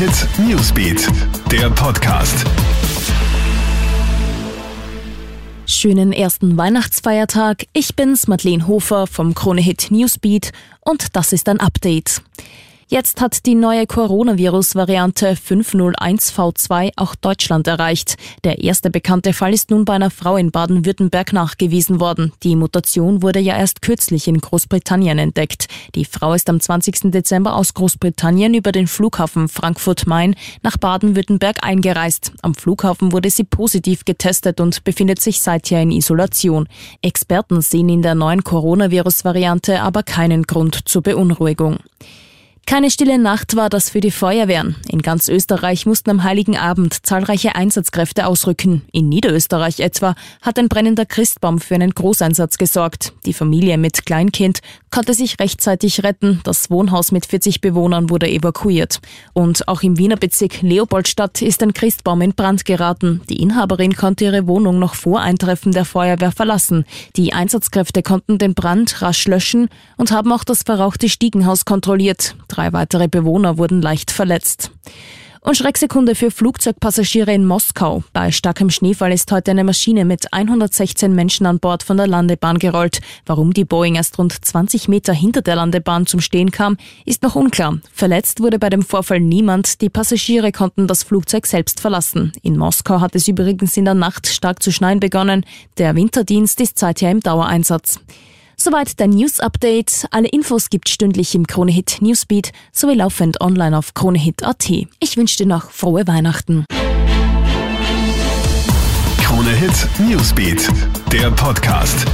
Hit Newsbeat, der Podcast. Schönen ersten Weihnachtsfeiertag. Ich bin's, Madeleine Hofer vom Krone Hit Newsbeat und das ist ein Update. Jetzt hat die neue Coronavirus-Variante 501V2 auch Deutschland erreicht. Der erste bekannte Fall ist nun bei einer Frau in Baden-Württemberg nachgewiesen worden. Die Mutation wurde ja erst kürzlich in Großbritannien entdeckt. Die Frau ist am 20. Dezember aus Großbritannien über den Flughafen Frankfurt-Main nach Baden-Württemberg eingereist. Am Flughafen wurde sie positiv getestet und befindet sich seither in Isolation. Experten sehen in der neuen Coronavirus-Variante aber keinen Grund zur Beunruhigung. Keine stille Nacht war das für die Feuerwehren. In ganz Österreich mussten am Heiligen Abend zahlreiche Einsatzkräfte ausrücken. In Niederösterreich etwa hat ein brennender Christbaum für einen Großeinsatz gesorgt. Die Familie mit Kleinkind konnte sich rechtzeitig retten. Das Wohnhaus mit 40 Bewohnern wurde evakuiert. Und auch im Wiener Bezirk Leopoldstadt ist ein Christbaum in Brand geraten. Die Inhaberin konnte ihre Wohnung noch vor Eintreffen der Feuerwehr verlassen. Die Einsatzkräfte konnten den Brand rasch löschen und haben auch das verrauchte Stiegenhaus kontrolliert. Drei weitere Bewohner wurden leicht verletzt. Und Schrecksekunde für Flugzeugpassagiere in Moskau. Bei starkem Schneefall ist heute eine Maschine mit 116 Menschen an Bord von der Landebahn gerollt. Warum die Boeing erst rund 20 Meter hinter der Landebahn zum Stehen kam, ist noch unklar. Verletzt wurde bei dem Vorfall niemand. Die Passagiere konnten das Flugzeug selbst verlassen. In Moskau hat es übrigens in der Nacht stark zu schneien begonnen. Der Winterdienst ist seither im Dauereinsatz. Soweit dein News Update. Alle Infos gibt stündlich im Kronehit Newsbeat sowie laufend online auf kronehit.at. Ich wünsche dir noch frohe Weihnachten. Kronehit Newsbeat, der Podcast.